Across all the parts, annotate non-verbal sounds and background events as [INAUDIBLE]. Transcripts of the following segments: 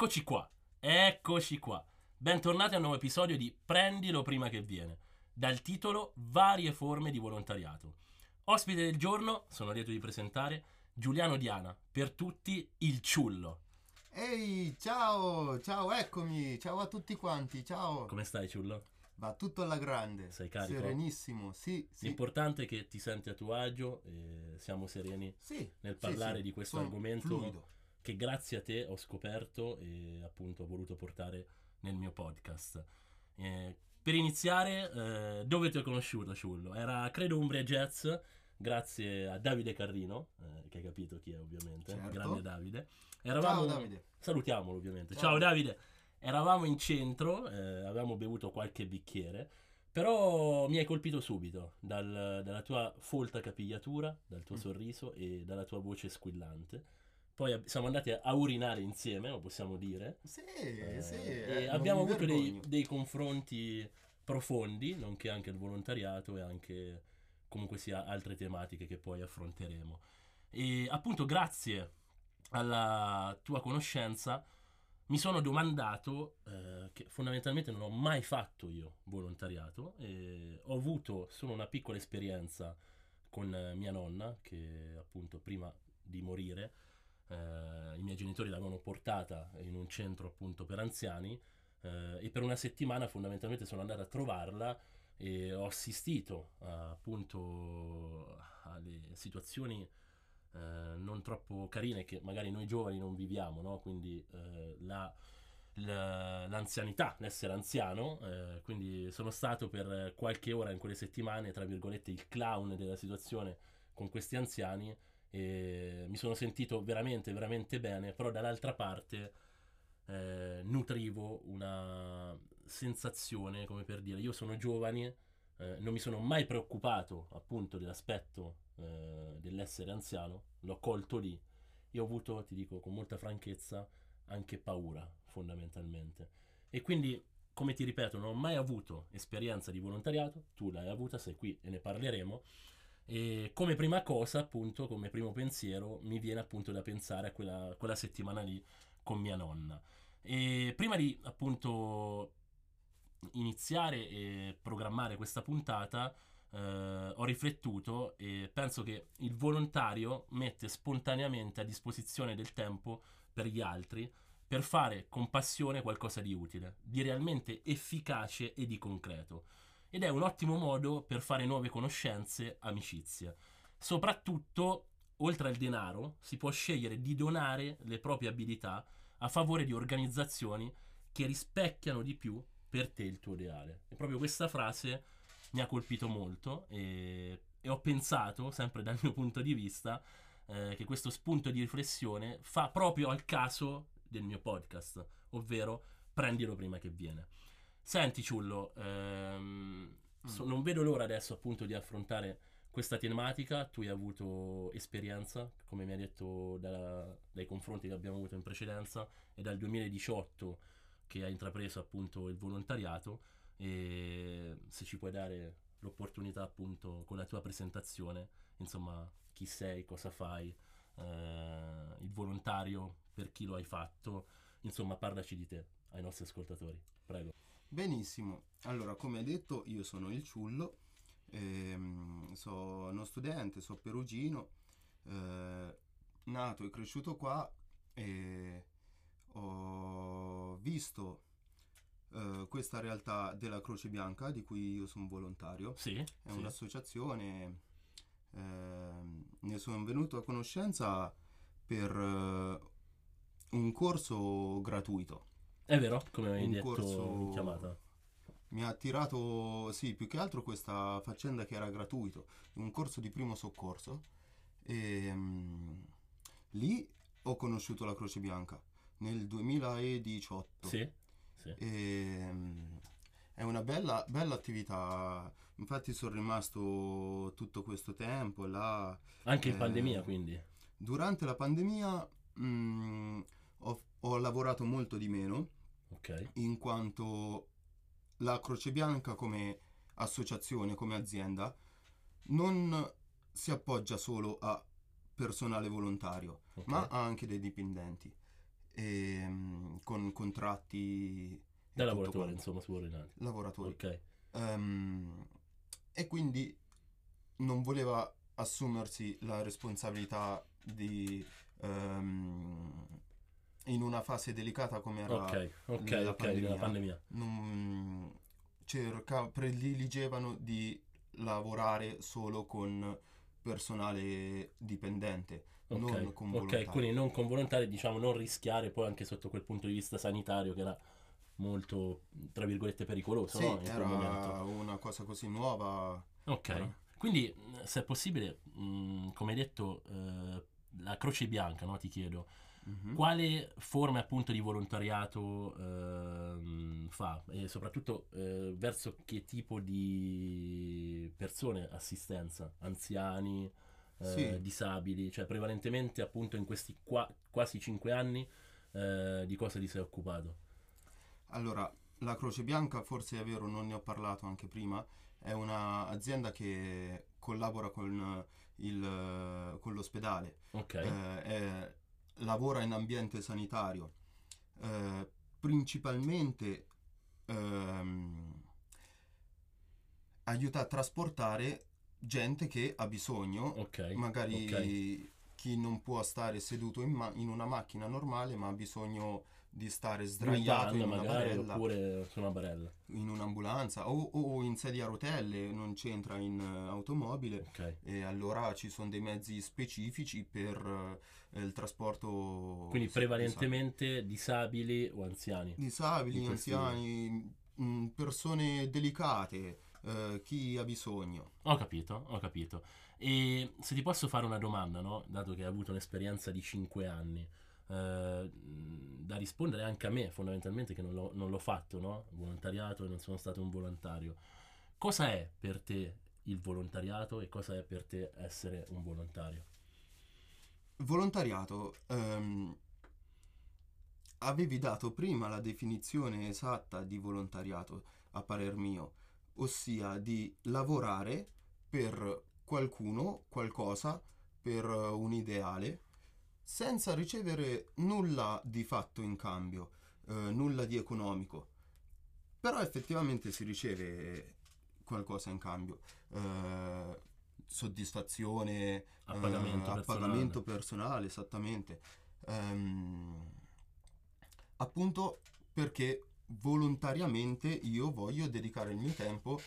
Eccoci qua, eccoci qua. Bentornati a un nuovo episodio di Prendilo prima che viene, dal titolo Varie forme di volontariato. Ospite del giorno, sono lieto di presentare, Giuliano Diana, per tutti il ciullo. Ehi, ciao, ciao, eccomi, ciao a tutti quanti, ciao. Come stai ciullo? Va tutto alla grande. Sei carico? Serenissimo, sì, sì. L'importante è che ti senti a tuo agio e siamo sereni Sì, nel sì, parlare sì, di questo sono argomento Fluido. Che grazie a te ho scoperto e appunto ho voluto portare nel mio podcast. Eh, per iniziare, eh, dove ti ho conosciuto, Ciullo? Era credo Umbria Jazz, grazie a Davide Carrino, eh, che hai capito chi è ovviamente, Certo. grande Davide. Eravamo, Ciao Davide. Salutiamolo ovviamente. Ciao, Ciao. Davide. Eravamo in centro, eh, avevamo bevuto qualche bicchiere, però mi hai colpito subito dal- dalla tua folta capigliatura, dal tuo Mm. sorriso e dalla tua voce squillante. Poi siamo andati a, urinare insieme, lo possiamo dire. Sì, Eh, sì. e eh, abbiamo avuto dei, dei confronti profondi, nonché anche il volontariato e anche comunque sia altre tematiche che poi affronteremo. E appunto grazie alla tua conoscenza mi sono domandato eh, che fondamentalmente non ho mai fatto io volontariato ho avuto solo una piccola esperienza con eh, mia nonna che appunto prima di morire eh, i miei genitori l'avevano portata in un centro appunto per anziani eh, e per una settimana fondamentalmente sono andato a trovarla e ho assistito a, appunto alle situazioni eh, non troppo carine che magari noi giovani non viviamo, no? quindi eh, la- l'anzianità, l'essere anziano, eh, quindi sono stato per qualche ora in quelle settimane, tra virgolette, il clown della situazione con questi anziani e mi sono sentito veramente, veramente bene, però dall'altra parte eh, nutrivo una sensazione, come per dire, io sono giovane, eh, non mi sono mai preoccupato appunto dell'aspetto eh, dell'essere anziano, l'ho colto lì e ho avuto, ti dico con molta franchezza, anche paura fondamentalmente. E quindi, come ti ripeto, non ho mai avuto esperienza di volontariato, tu l'hai avuta, sei qui e ne parleremo. E come prima cosa, appunto, come primo pensiero, mi viene appunto da pensare a quella, quella settimana lì con mia nonna. E prima di appunto iniziare e programmare questa puntata, eh, ho riflettuto e penso che il volontario mette spontaneamente a disposizione del tempo per gli altri per fare con passione qualcosa di utile, di realmente efficace e di concreto. Ed è un ottimo modo per fare nuove conoscenze, amicizie. Soprattutto, oltre al denaro, si può scegliere di donare le proprie abilità a favore di organizzazioni che rispecchiano di più per te il tuo ideale. E proprio questa frase mi ha colpito molto e, e ho pensato, sempre dal mio punto di vista, eh, che questo spunto di riflessione fa proprio al caso del mio podcast, ovvero prendilo prima che viene. Senti Ciullo, ehm, so- non vedo l'ora adesso appunto di affrontare questa tematica, tu hai avuto esperienza, come mi hai detto da- dai confronti che abbiamo avuto in precedenza, è dal 2018 che hai intrapreso appunto il volontariato. E se ci puoi dare l'opportunità appunto con la tua presentazione, insomma chi sei, cosa fai, eh, il volontario, per chi lo hai fatto, insomma parlaci di te ai nostri ascoltatori, prego. Benissimo. Allora, come hai detto, io sono il Ciullo, ehm, sono studente, sono perugino, eh, nato e cresciuto qua e ho visto eh, questa realtà della Croce Bianca di cui io sono volontario. Sì, È sì. un'associazione, ehm, ne sono venuto a conoscenza per eh, un corso gratuito. È vero, come un detto corso- in chiamata. Mi ha attirato, sì, più che altro questa faccenda che era gratuito, un corso di primo soccorso. E mm, lì ho conosciuto la Croce Bianca nel 2018. Sì, sì. E, mm, è una bella, bella attività. Infatti sono rimasto tutto questo tempo là. Anche in Eh, pandemia quindi. Durante la pandemia mm, ho, ho lavorato molto di meno Ok, in quanto la Croce Bianca come associazione, come azienda, non si appoggia solo a personale volontario, ok. ma ha anche dei dipendenti. E, mm, con contratti Da quanto. insomma, subordinati. lavoratori. Ok. Ehm, e quindi non voleva assumersi la responsabilità di ehm, in una fase delicata come era Ok, ok, la ok, pandemia. pandemia. non cerca, prediligevano di lavorare solo con personale dipendente, non Ok, con ok, volontari. quindi non con volontari, diciamo, non rischiare poi anche sotto quel punto di vista sanitario che era molto, tra virgolette, pericoloso, Sì, no? In quel momento. era una cosa così nuova. Ok, Però- quindi se è possibile, mh, come hai detto, eh, la Croce Bianca, no? Ti chiedo, Mhm. quale forme appunto di volontariato ehm, fa e soprattutto eh, verso che tipo di persone assistenza, anziani, eh, Sì. disabili, cioè prevalentemente appunto in questi qua- quasi cinque anni eh, di cosa ti sei occupato? Allora, la Croce Bianca, forse è vero, non ne ho parlato anche prima, è un'azienda che collabora con, il, con l'ospedale, Ok, eh, è- lavora in ambiente sanitario, eh, principalmente ehm, aiuta a trasportare gente che ha bisogno, ok, magari ok. chi non può stare seduto in, ma- in una macchina normale ma ha bisogno di stare In sdraiato van in una magari barella, oppure su una barella. in un'ambulanza o, o in sedia a rotelle, non c'entra in eh, automobile Ok. e allora ci sono dei mezzi specifici per eh, il trasporto Quindi prevalentemente disabili o anziani. disabili, anziani, mh, persone delicate, eh, chi ha bisogno. Ho capito, ho capito. E se ti posso fare una domanda, no? Dato che hai avuto un'esperienza di 5 anni, da rispondere anche a me, fondamentalmente, che non l'ho, non l'ho fatto, no? Volontariato e non sono stato un volontario. Cosa è per te il volontariato e cosa è per te essere un volontario? Volontariato, ehm, avevi dato prima la definizione esatta di volontariato, a parer mio, ossia di lavorare per qualcuno, qualcosa, per un ideale, senza ricevere nulla di fatto in cambio, eh, nulla di economico. Però effettivamente si riceve qualcosa in cambio. eh, soddisfazione, A pagamento eh, personale. pagamento personale, esattamente. Ehm, appunto perché volontariamente io voglio dedicare il mio tempo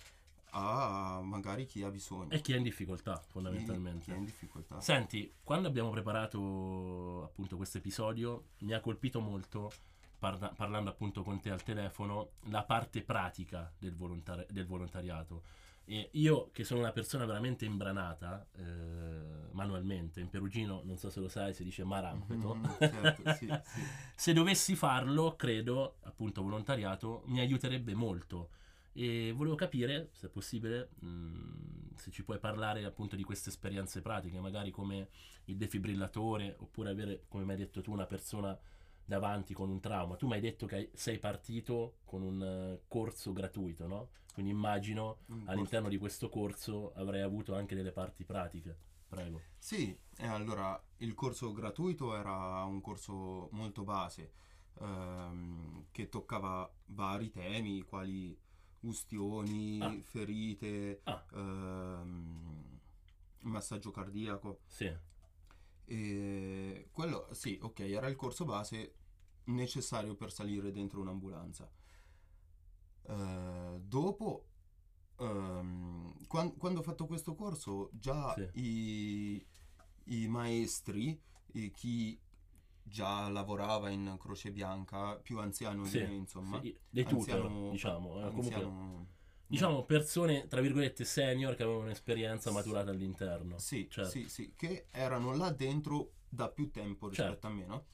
a magari chi ha bisogno, E chi è in difficoltà, fondamentalmente. chi è in difficoltà. Senti, quando abbiamo preparato appunto questo episodio, mi ha colpito molto, parla- parlando appunto con te al telefono, la parte pratica del, volontari- del volontariato. E io, che sono una persona veramente imbranata eh, manualmente, in perugino, non so se lo sai, si dice marampeto. Mhm, certo, sì, [LAUGHS] sì. se dovessi farlo, credo, appunto, volontariato, mi aiuterebbe molto. E volevo capire, se è possibile, mh, se ci puoi parlare appunto di queste esperienze pratiche, magari come il defibrillatore, oppure avere, come mi hai detto tu, una persona davanti con un trauma. Tu mi hai detto che sei partito con un eh, corso gratuito, no? Quindi immagino all'interno di questo corso avrai avuto anche delle parti pratiche. Prego. Sì, e allora il corso gratuito era un corso molto base ehm, che toccava vari temi quali ustioni, Ah. ferite, Ah. ehm, massaggio cardiaco. Sì, E quello sì, ok, era il corso base necessario per salire dentro un'ambulanza. Eh, dopo, ehm, quan- quando ho fatto questo corso, già Sì. i, i maestri, e chi già lavorava in Croce Bianca, più anziano sì, di me, insomma, sì, dei tutor, diciamo. eh, comunque anziano- Diciamo persone, tra virgolette, senior che avevano un'esperienza maturata all'interno. Sì, Certo. sì, sì, che erano là dentro da più tempo rispetto Certo. a me, no?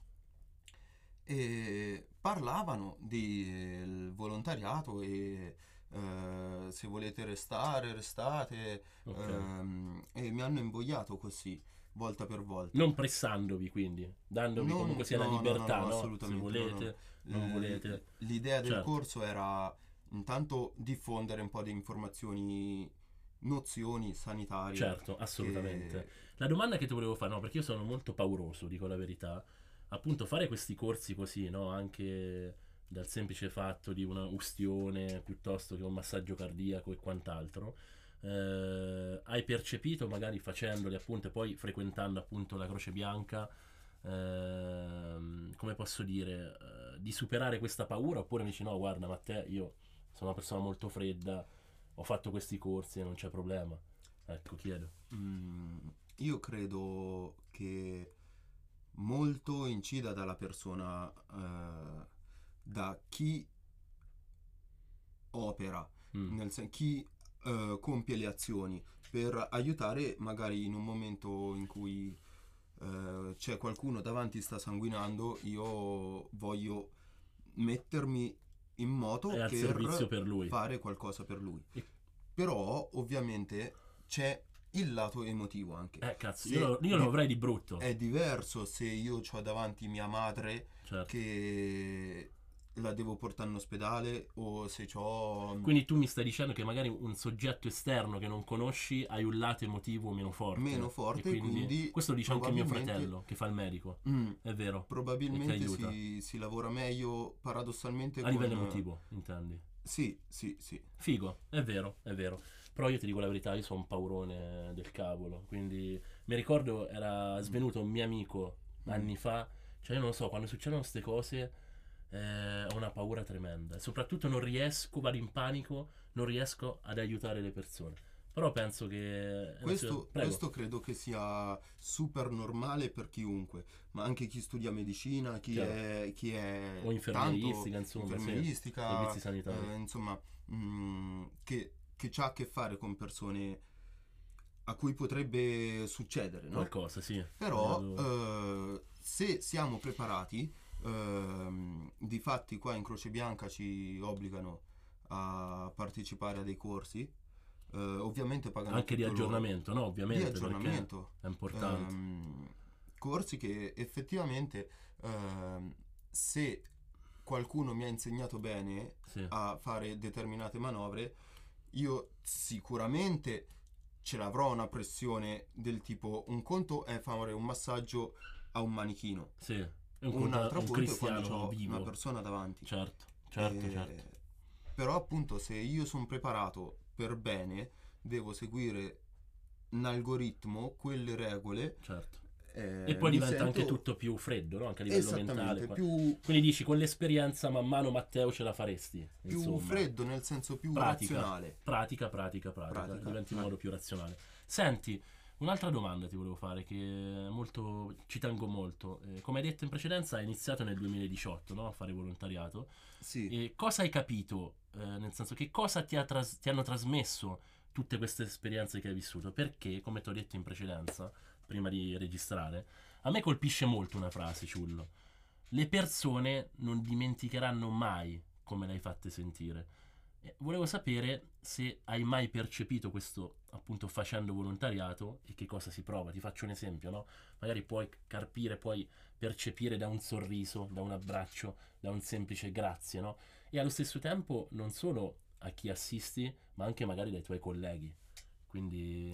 E parlavano del volontariato e eh, se volete restare, restate, Ok. ehm, e mi hanno invogliato così, volta per volta. Non pressandovi quindi, dandovi Non- comunque sia no, la no, libertà, no, no? Se assolutamente, volete, non volete. L'idea del Certo. corso era intanto diffondere un po' di informazioni, nozioni sanitarie. Certo, assolutamente. che- La domanda che ti volevo fare, no, perché io sono molto pauroso, dico la verità. appunto fare questi corsi così, no? Anche dal semplice fatto di una ustione piuttosto che un massaggio cardiaco e quant'altro. Eh, hai percepito magari facendoli appunto e poi frequentando appunto la Croce Bianca ehm, come posso dire eh, di superare questa paura? Oppure mi dici no guarda Matteo io sono una persona molto fredda ho fatto questi corsi e non c'è problema. Ecco chiedo. Mm, io credo che molto incida dalla persona, eh, da chi opera, Mm, nel sen- chi eh, compie le azioni per aiutare magari in un momento in cui eh, c'è qualcuno davanti sta sanguinando, io voglio mettermi in moto è per lui fare qualcosa per lui. E- Però ovviamente c'è il lato emotivo anche. eh cazzo Sì, io, lo- io lo avrei di brutto È diverso se io ho davanti mia madre certo. che la devo portare in ospedale o se ho quindi tu mi stai dicendo che magari un soggetto esterno che non conosci hai un lato emotivo meno forte Meno forte, quindi, quindi questo lo dice anche mio fratello che fa il medico Mm, è vero probabilmente si, si lavora meglio paradossalmente a con... livello emotivo intendi Sì, sì, sì. Figo, è vero, è vero. Però io ti dico la verità, io sono un paurone del cavolo. Quindi mi ricordo era svenuto un mio amico anni fa. Cioè, io non lo so, quando succedono queste cose eh, ho una paura tremenda. Soprattutto non riesco, vado in panico, non riesco ad aiutare le persone. Però penso che... Questo, questo credo che sia super normale per chiunque, ma anche chi studia medicina, chi Chiaro. è, chi è O infermieristica, tanto- insomma, infermieristica, Servizi sanitari. eh, insomma, mm, che, che ha a che fare con persone a cui potrebbe succedere, no? Qualcosa, sì. Però eh, se siamo preparati, ehm, di fatti qua in Croce Bianca ci obbligano a partecipare a dei corsi, eh, ovviamente pagando Anche di tutto loro. aggiornamento, no? Di Ovviamente. perché aggiornamento. È importante. Ehm, corsi che effettivamente ehm, se qualcuno mi ha insegnato bene sì. a fare determinate manovre, io sicuramente ce l'avrò una pressione del tipo un conto è fare un massaggio a un manichino, sì. Un, un altro un conto è quando ho vivo. una persona davanti. Certo, certo, Eh, certo. Però appunto se io sono preparato per bene, devo seguire un algoritmo, quelle regole. certo. eh, E poi diventa anche sento- tutto più freddo, no? Anche a livello mentale. Più, Quindi dici, con l'esperienza man mano Matteo ce la faresti. più insomma. freddo nel senso più Pratica. razionale. Pratica, pratica, pratica. Pratica, Diventi in modo più razionale. Senti, un'altra domanda ti volevo fare che molto, ci tengo molto. Eh, come hai detto in precedenza, hai iniziato nel 2018 no? a fare volontariato. Sì. E cosa hai capito? Eh, nel senso, che cosa ti, ha tras- ti hanno trasmesso tutte queste esperienze che hai vissuto? Perché, come ti ho detto in precedenza, prima di registrare, a me colpisce molto una frase, Ciullo. Le persone non dimenticheranno mai come l'hai fatte sentire. E volevo sapere se hai mai percepito questo, appunto, facendo volontariato e che cosa si prova. Ti faccio un esempio, no? Magari puoi carpire, puoi percepire da un sorriso, da un abbraccio, da un semplice grazie, no? E allo stesso tempo non solo a chi assisti, ma anche magari dai tuoi colleghi. Quindi,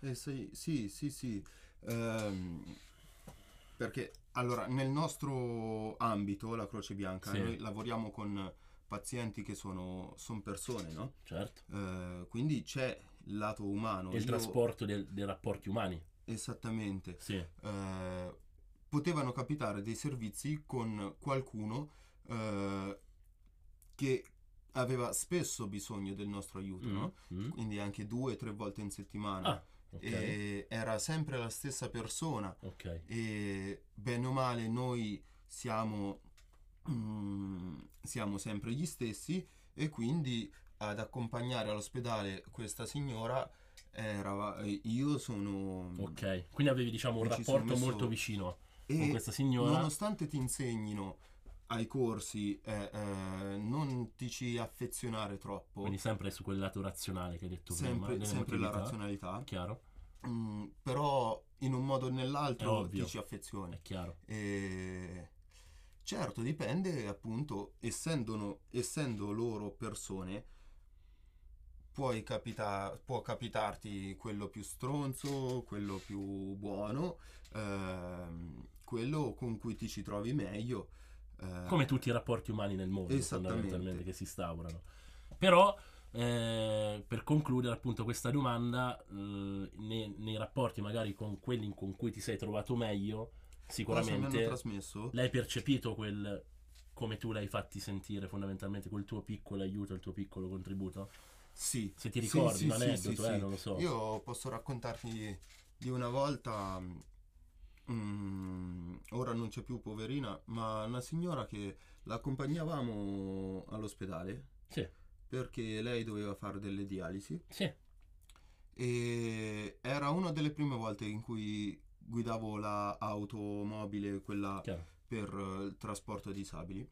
Eh, sì, sì, sì, sì. Ehm, perché allora nel nostro ambito, la Croce Bianca, Sì. noi lavoriamo con pazienti che sono, son persone, no? certo. Eh, quindi c'è il lato umano. E il Io- trasporto del- dei rapporti umani. Esattamente. Sì, Eh, potevano capitare dei servizi con qualcuno eh, che aveva spesso bisogno del nostro aiuto, Mm, no? mm. Quindi anche due o tre volte in settimana. Ah, ok. E era sempre la stessa persona ok. e bene o male noi siamo, mm, siamo sempre gli stessi e quindi ad accompagnare all'ospedale questa signora era, io sono Ok, quindi avevi diciamo un rapporto molto vicino e con questa signora. nonostante ti insegnino ai corsi eh, eh, non ti ci affezionare troppo Quindi sempre su quel lato razionale che hai detto prima. sempre, sempre la razionalità Chiaro? mm, però in un modo o nell'altro ti ci affezioni È chiaro. E certo, dipende appunto, essendo, essendo loro persone, puoi capita- può capitarti quello più stronzo, quello più buono, ehm, quello con cui ti ci trovi meglio. eh, come tutti i rapporti umani nel mondo Esattamente. fondamentalmente che si instaurano però eh, per concludere appunto questa domanda eh, nei, nei rapporti magari con quelli con cui ti sei trovato meglio sicuramente l'hai percepito quel come tu l'hai fatti sentire fondamentalmente quel tuo piccolo aiuto il tuo piccolo contributo? Sì. se ti ricordi sì, un sì, aneddoto sì, eh, sì. non lo so. Io posso raccontarti di una volta, mm, ora non c'è più poverina, ma una signora che l'accompagnavamo all'ospedale sì. perché lei doveva fare delle dialisi. Sì. E era una delle prime volte in cui guidavo la automobile, quella chiaro per eh, il trasporto disabili.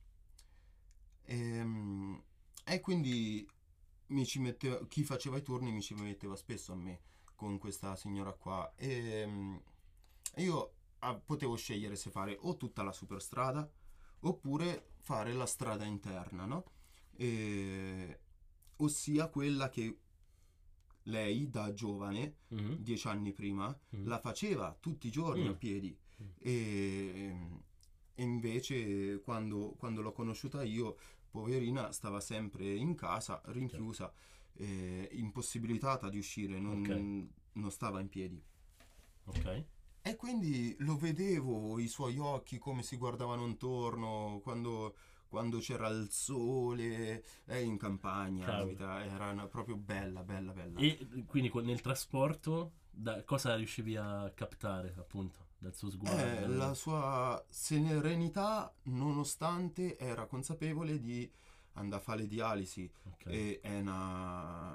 Ehm, E, quindi mi ci metteva, chi faceva i turni mi ci metteva spesso a me con questa signora qua. E mm, io ah, potevo scegliere se fare o tutta la superstrada oppure fare la strada interna, no? E- ossia quella che lei da giovane, Mhm, dieci anni prima, mhm. la faceva tutti i giorni Mm. a piedi Mm. e, e invece quando, quando l'ho conosciuta io, poverina, stava sempre in casa, rinchiusa, eh, impossibilitata di uscire, non, Ok. non stava in piedi. ok E quindi lo vedevo, i suoi occhi come si guardavano intorno quando, quando c'era il sole, è in campagna, la vita era una- proprio bella, bella, bella. E quindi nel trasporto, da, cosa riuscivi a captare appunto dal suo sguardo? Eh, la sua serenità, nonostante era consapevole di andare a fare le dialisi, ok. e è una,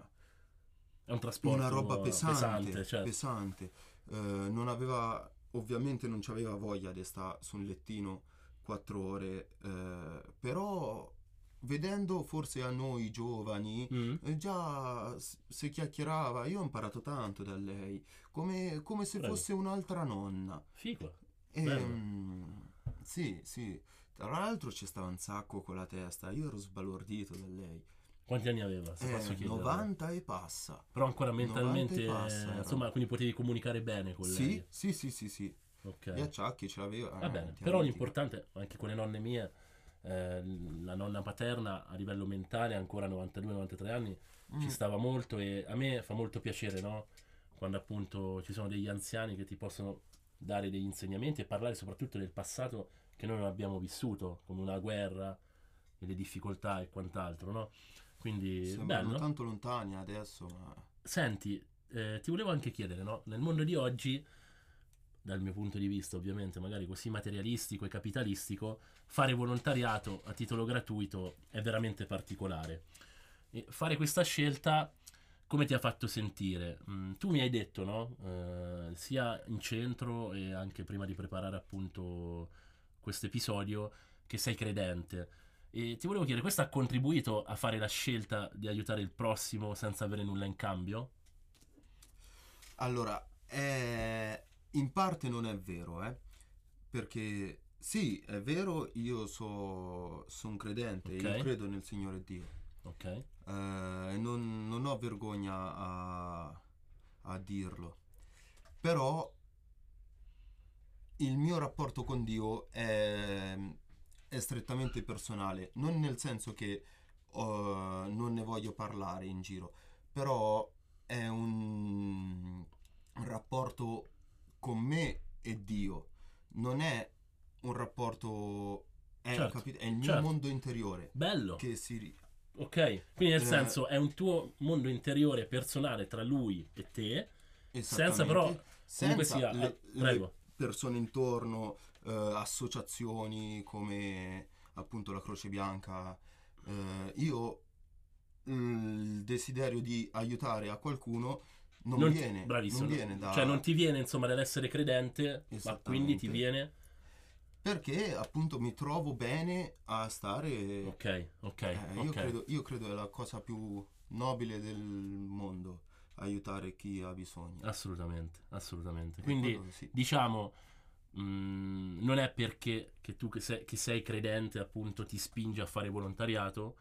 È un trasporto una roba pesante, pesante, certo. pesante. Eh, non aveva, ovviamente non c'aveva voglia di stare su un lettino quattro ore, eh, però vedendo forse a noi giovani, Mm, eh, già s- si chiacchierava, io ho imparato tanto da lei, come, come se Prego. fosse un'altra nonna. Figo. E, Bello. mm, sì, sì. Tra l'altro ci stava un sacco con la testa, io ero sbalordito da lei. Quanti anni aveva? Se Eh, posso chiedere. 90 e passa. Però ancora 90 mentalmente, passa, eh, insomma, quindi potevi comunicare bene con Sì, lei. sì, sì, sì, sì. Ok. Gli acciacchi ce l'aveva. Va eh, bene, ti però l'importante, anche con le nonne mie, eh, la nonna paterna a livello mentale, ancora 92-93 anni, ci Mm, stava molto e a me fa molto piacere, no? Quando appunto ci sono degli anziani che ti possono dare degli insegnamenti e parlare soprattutto del passato che noi non abbiamo vissuto, come una guerra e le difficoltà e quant'altro, no? Quindi, Sembrano bello. tanto lontani adesso, ma... Senti, eh, ti volevo anche chiedere, no? Nel mondo di oggi, dal mio punto di vista ovviamente, magari così materialistico e capitalistico, fare volontariato a titolo gratuito è veramente particolare. E fare questa scelta, come ti ha fatto sentire? Mm, tu mi hai detto, no? Eh, sia in centro e anche prima di preparare appunto questo episodio, che sei credente. E ti volevo chiedere, questo ha contribuito a fare la scelta di aiutare il prossimo senza avere nulla in cambio? Allora, eh, in parte non è vero, eh, perché sì, è vero, io so, sono credente, Ok. io credo nel Signore Dio, Ok? eh, non, non ho vergogna a, a dirlo, però il mio rapporto con Dio è, è strettamente personale, non nel senso che oh, non ne voglio parlare in giro, però è un, un rapporto con me e Dio, non è un rapporto, è, Certo, capi- è il mio certo. mondo interiore Bello. che si... Ok, quindi nel Eh. senso è un tuo mondo interiore personale tra lui e te, senza però senza sia... le- eh, le persone intorno, eh, associazioni come appunto la Croce Bianca. eh, io il desiderio di aiutare a qualcuno non, Non viene, bravissimo, non viene da... Cioè non ti viene insomma dall'essere credente, ma quindi ti viene... Perché appunto mi trovo bene a stare... Ok, ok, eh, io, ok. credo, io credo è la cosa più nobile del mondo, aiutare chi ha bisogno. Assolutamente, assolutamente. E Quindi quello sì. diciamo, mh, non è perché che tu che sei, che sei credente appunto ti spingi a fare volontariato,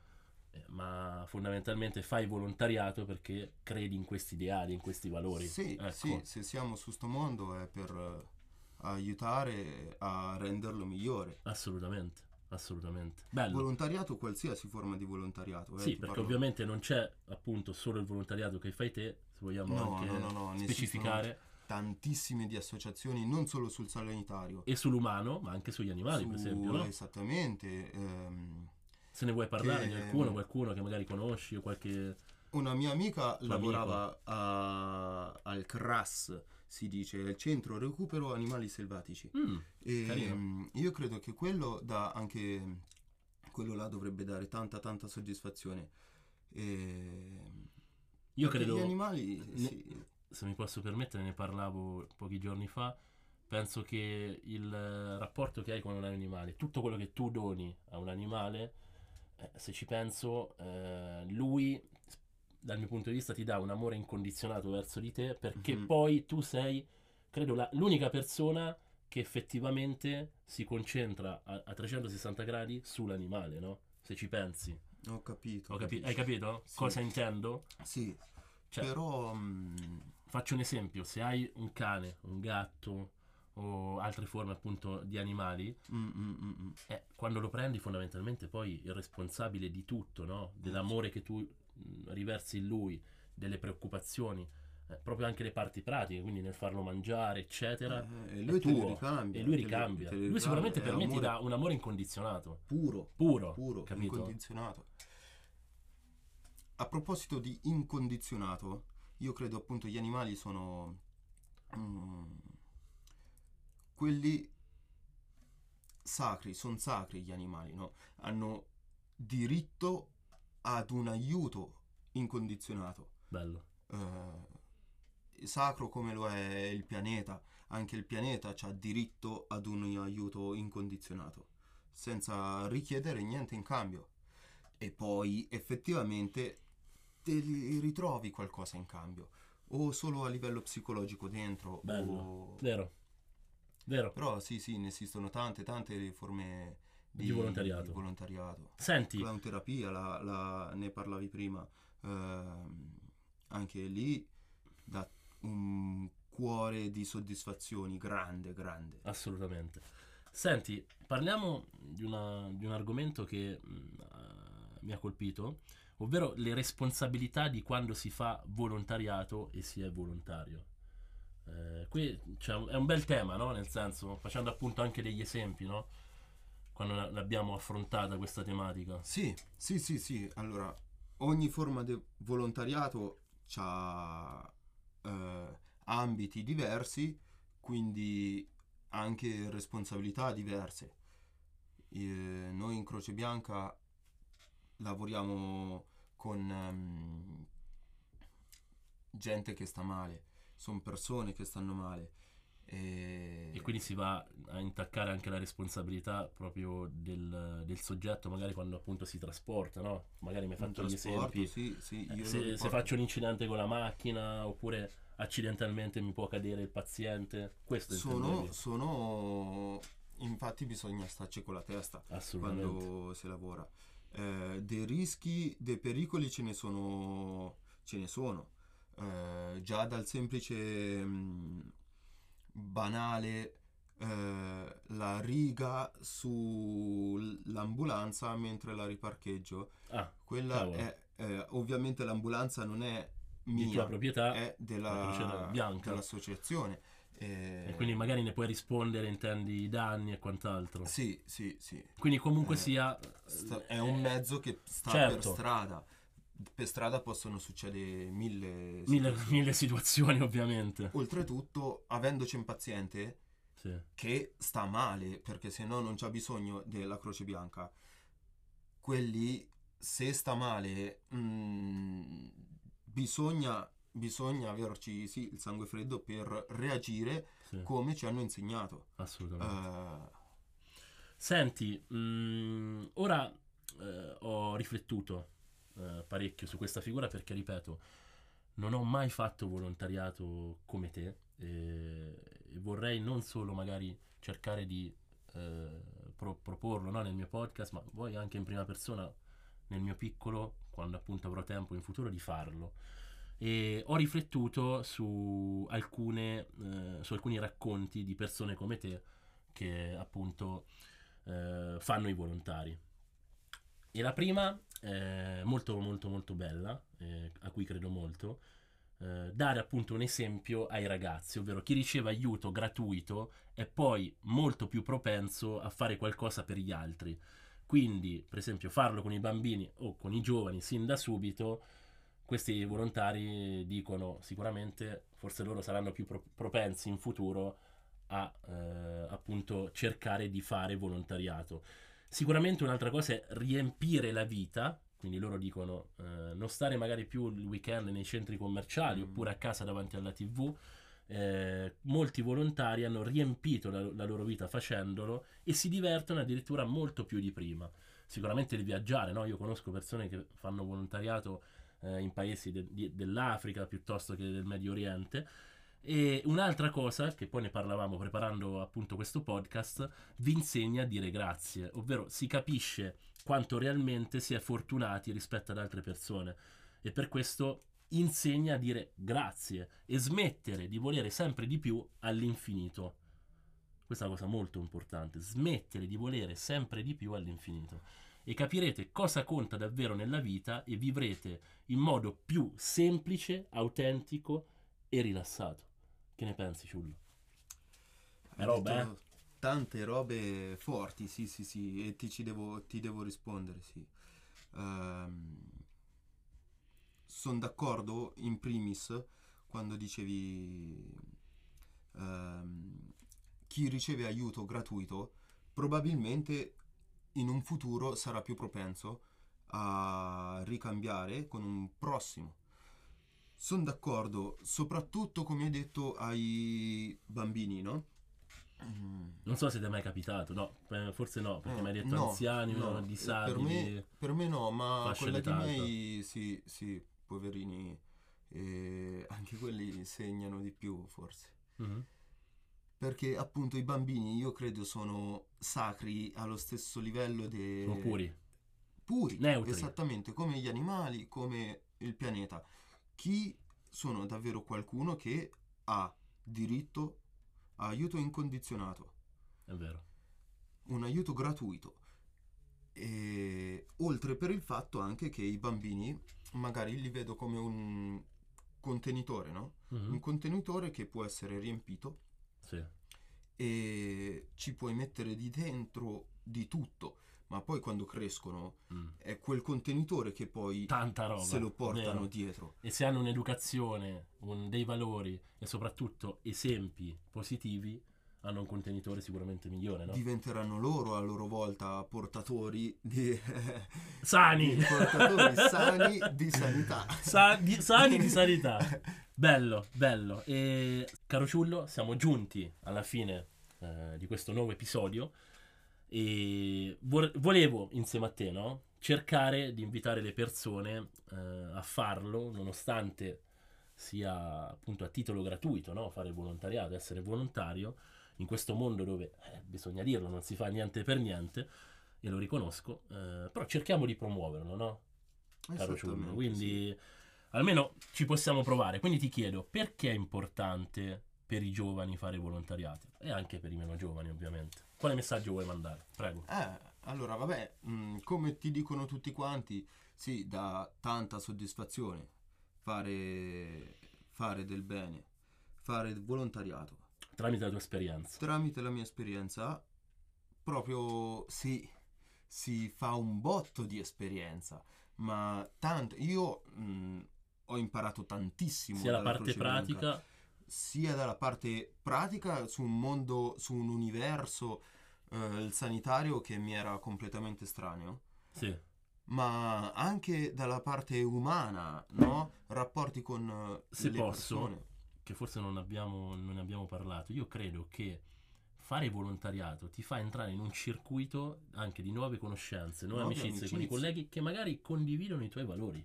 ma fondamentalmente fai volontariato perché credi in questi ideali, in questi valori. Sì, Ecco. sì, se siamo su sto mondo è per eh, aiutare a renderlo migliore. Assolutamente, assolutamente. Bello. Volontariato, qualsiasi forma di volontariato. eh, Sì, perché parlo- ovviamente non c'è appunto solo il volontariato che fai te, se vogliamo No, anche no, no, no, specificare, tantissime di associazioni, non solo sul sanitario. e sull'umano, ma anche sugli animali, per su- esempio, no? Esattamente. ehm, Se ne vuoi parlare di qualcuno, qualcuno che magari conosci o qualche... una mia amica Tuo lavorava a- al CRAS, si dice, il Centro Recupero Animali Selvatici. Mm, E Carino. mm, io credo che quello dà anche quello là dovrebbe dare tanta tanta soddisfazione. E... io credo... gli animali ne- sì, se mi posso permettere, ne parlavo pochi giorni fa. Penso che il eh, rapporto che hai con un animale, tutto quello che tu doni a un animale, eh, se ci penso, eh, lui, dal mio punto di vista, ti dà un amore incondizionato verso di te perché Mhm. poi tu sei, credo, la- l'unica persona che effettivamente si concentra a, a 360 gradi sull'animale, no? Se ci pensi. ho capito. Ho capi- hai capito Sì. cosa intendo? Sì, Cioè, però mm, Faccio un esempio, se hai un cane, un gatto o altre forme appunto di animali, mm, mm, mm, eh, quando lo prendi fondamentalmente poi il responsabile di tutto, no? Dell'amore che tu mh, riversi in lui, delle preoccupazioni, eh, proprio anche le parti pratiche, quindi nel farlo mangiare, eccetera. Eh, e è lui te tuo, ricambia. E lui te le- ricambia. te le Lui ricambia, sicuramente per me ti dà un amore incondizionato, puro, puro, puro, capito? incondizionato. A proposito di incondizionato, io credo appunto gli animali sono mm, quelli sacri, sono sacri gli animali, no? Hanno diritto ad un aiuto incondizionato. Bello. Eh, sacro come lo è il pianeta, anche il pianeta ha diritto ad un aiuto incondizionato, senza richiedere niente in cambio. E poi effettivamente te ritrovi qualcosa in cambio, o solo a livello psicologico dentro, Bello. o- Vero. Vero. però sì, sì, ne esistono tante, tante forme di, Di volontariato. di volontariato. Senti, Clownterapia, la, la- ne parlavi prima, ehm, anche lì dà un cuore di soddisfazioni grande, grande. Assolutamente. Senti, parliamo di, una- di un argomento che mh, ah, mi ha colpito, ovvero le responsabilità di quando si fa volontariato e si è volontario. Eh, qui cioè, è un bel tema, no? Nel senso, facendo appunto anche degli esempi, no? Quando la- l'abbiamo affrontata questa tematica. Sì, sì, sì, sì. Allora, ogni forma di volontariato ha ambiti diversi, quindi anche responsabilità diverse. Eh, noi in Croce Bianca lavoriamo con ehm, gente che sta male, sono persone che stanno male. E, E quindi si va a intaccare anche la responsabilità proprio del, del soggetto, magari quando appunto si trasporta, no? Magari mi hai fatto gli esempi. sì, sì, Eh, se, se faccio un incidente con la macchina oppure accidentalmente mi può cadere il paziente, questo sono, intendevi? sono infatti bisogna starci con la testa quando si lavora Eh, dei rischi dei pericoli ce ne sono ce ne sono Eh, già dal semplice mh, banale eh, la riga sull'ambulanza mentre la riparcheggio Ah, quella è eh, ovviamente l'ambulanza non è di tua mia proprietà è della, Bianca. dell'associazione Eh, e quindi magari ne puoi rispondere, intendi i danni e quant'altro. Sì, sì, sì. Quindi comunque Eh, sia... Sta- è un mezzo che sta certo. per strada. Per strada possono succedere mille... Mille, situazioni. mille situazioni ovviamente. Oltretutto, avendoci un paziente Sì. che sta male, perché se no non c'ha bisogno della Croce Bianca, quelli, se sta male, mm, bisogna, bisogna averci sì, il sangue freddo per reagire sì, come ci hanno insegnato. assolutamente. Eh, Senti, mm, ora eh, ho riflettuto eh, parecchio su questa figura perché, ripeto, non ho mai fatto volontariato come te e, e vorrei non solo magari cercare di eh, pro- proporlo no, nel mio podcast, ma poi anche in prima persona nel mio piccolo, quando appunto avrò tempo in futuro, di farlo. e ho riflettuto su, alcune, eh, su alcuni racconti di persone come te che appunto eh, fanno i volontari. E la prima è molto molto molto bella, eh, a cui credo molto, eh, dare appunto un esempio ai ragazzi, ovvero chi riceve aiuto gratuito è poi molto più propenso a fare qualcosa per gli altri. Quindi, per esempio, farlo con i bambini o con i giovani sin da subito questi volontari dicono sicuramente forse loro saranno più pro- propensi in futuro a eh, appunto cercare di fare volontariato. Sicuramente un'altra cosa è riempire la vita, quindi loro dicono eh, non stare magari più il weekend nei centri commerciali mm. oppure a casa davanti alla tv. Eh, molti volontari hanno riempito la, la loro vita facendolo e si divertono addirittura molto più di prima. Sicuramente il viaggiare, no? io conosco persone che fanno volontariato eh, in paesi de- di- dell'Africa piuttosto che del Medio Oriente. E un'altra cosa, che poi ne parlavamo preparando appunto questo podcast, vi insegna a dire grazie, ovvero si capisce quanto realmente si è fortunati rispetto ad altre persone e per questo insegna a dire grazie e smettere di volere sempre di più all'infinito. Questa è una cosa molto importante, smettere di volere sempre di più all'infinito e capirete cosa conta davvero nella vita e vivrete in modo più semplice, autentico e rilassato. Che ne pensi, Ciullo? È roba, eh? Tante robe forti, sì, sì, sì, e ti, ci devo, ti devo rispondere, sì. Um, ehm, Sono d'accordo, in primis, quando dicevi um, chi riceve aiuto gratuito probabilmente in un futuro sarà più propenso a ricambiare con un prossimo. Sono d'accordo, soprattutto come hai detto ai bambini, no? Non so se ti è mai capitato, no, forse no, perché eh, mi hai detto no, anziani, no, disabili. Per me, per me no, ma quelli di miei sì, sì, poverini, e anche quelli segnano di più forse. Mm-hmm perché appunto i bambini io credo sono sacri allo stesso livello dei... Sono puri. Puri, Neutri. esattamente, come gli animali, come il pianeta. Chi sono davvero qualcuno che ha diritto a aiuto incondizionato. È vero. Un aiuto gratuito. E oltre per il fatto anche che i bambini magari li vedo come un contenitore, no? Mm-hmm. Un contenitore che può essere riempito sì. E ci puoi mettere di dentro di tutto. Ma poi quando crescono mm. è quel contenitore che poi se lo portano vero. dietro. E se hanno un'educazione, un, dei valori e soprattutto esempi positivi, hanno un contenitore sicuramente migliore, no? Diventeranno loro a loro volta portatori di [LAUGHS] sani, di portatori sani di sanità. Sa- di, sani di sanità. [LAUGHS] Bello, bello. E caro Ciullo, siamo giunti alla fine eh, di questo nuovo episodio e vo- volevo insieme a te, no? Cercare di invitare le persone eh, a farlo, nonostante sia appunto a titolo gratuito, no? Fare volontariato, essere volontario in questo mondo dove, eh, bisogna dirlo, non si fa niente per niente, e lo riconosco, eh, però cerchiamo di promuoverlo, no? Caro Ciullo, quindi sì. almeno ci possiamo provare. Quindi ti chiedo, perché è importante per i giovani fare volontariato? E anche per i meno giovani, ovviamente. Quale messaggio vuoi mandare? Prego. Eh, allora, vabbè, mh, mm, come ti dicono tutti quanti, sì, dà tanta soddisfazione fare, fare del bene, fare volontariato Tramite la tua esperienza. Tramite la mia esperienza, proprio sì, si fa un botto di esperienza, ma tanto, io mh, ho imparato tantissimo. Sia la parte pratica. Sia dalla parte pratica su un mondo, su un universo, eh, il sanitario che mi era completamente estraneo. Sì. Ma anche dalla parte umana, no? Rapporti con uh, Se le posso, persone che forse non, abbiamo, non ne abbiamo parlato, io credo che fare volontariato ti fa entrare in un circuito anche di nuove conoscenze, nuove, nuove amicizie, amicizie, con i colleghi che magari condividono i tuoi valori.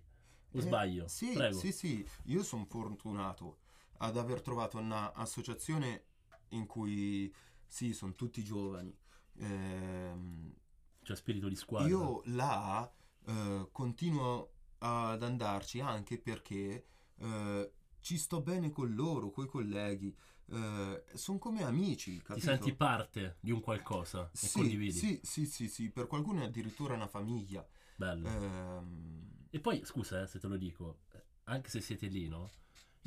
O eh, sbaglio? Sì, Prego. sì, sì, io sono fortunato ad aver trovato un'associazione in cui sì, sono tutti giovani. Ehm, C'è spirito di squadra. Io là eh, continuo ad andarci anche perché eh, ci sto bene con loro, coi colleghi, eh, sono come amici, Ti capito? senti parte di un qualcosa e Sì, condividi. sì, sì, sì, sì, per qualcuno è addirittura una famiglia. Bello. Ehm, E poi, scusa eh, se te lo dico, anche se siete lì, no?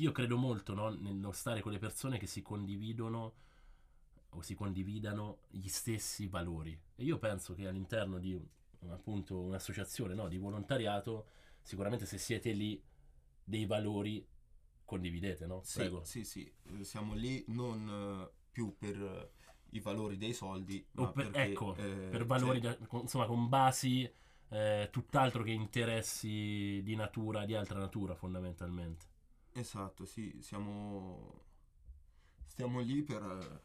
Io credo molto no, nello stare con le persone che si condividono o si condividano gli stessi valori. E io penso che all'interno di appunto un'associazione no, di volontariato, sicuramente se siete lì, dei valori condividete, no? Sì, Prego. sì, sì, siamo lì non eh, più per eh, i valori dei soldi, O ma per, perché, ecco, eh, per valori, cioè, da- insomma, con basi eh, tutt'altro che interessi di natura, di altra natura, fondamentalmente. Esatto, sì, siamo stiamo lì per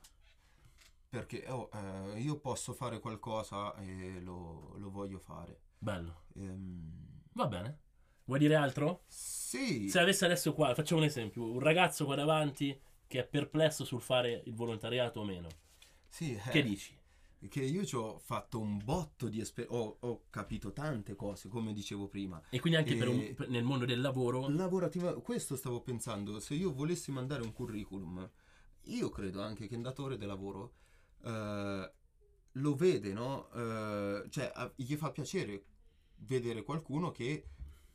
perché oh, eh, io posso fare qualcosa e lo, lo voglio fare. Bello. Ehm, Va bene. Vuoi dire altro? sì, Se avesse adesso qua, facciamo un esempio, un ragazzo qua davanti che è perplesso sul fare il volontariato o meno. sì, eh, Che dici? Che io ci ho fatto un botto di esperienze, ho, ho capito tante cose, come dicevo prima. E quindi anche per un- E- per- nel mondo del lavoro, Lavorativa, questo stavo pensando, se io volessi mandare un curriculum, io credo anche che un datore di lavoro eh, lo vede, no? Eh, cioè, a- gli fa piacere vedere qualcuno che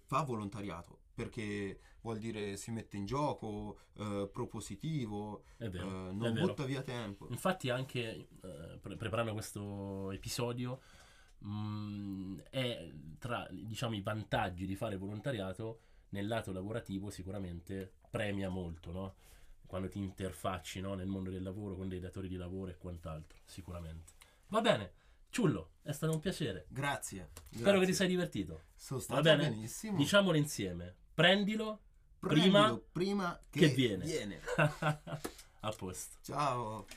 fa volontariato, perché vuol dire si mette in gioco, eh, propositivo, vero, eh, non butta via tempo. Infatti anche eh, pre- preparando questo episodio mh, è tra diciamo i vantaggi di fare volontariato nel lato lavorativo sicuramente premia molto, no? Quando ti interfacci no, nel mondo del lavoro con dei datori di lavoro e quant'altro, sicuramente. Va bene, Ciullo, è stato un piacere. Grazie. Spero grazie. che ti sei divertito. Sono Va stato bene? benissimo. Diciamolo insieme. Prendilo Prendilo prima prima che che viene. viene. [LAUGHS] a posto. Ciao.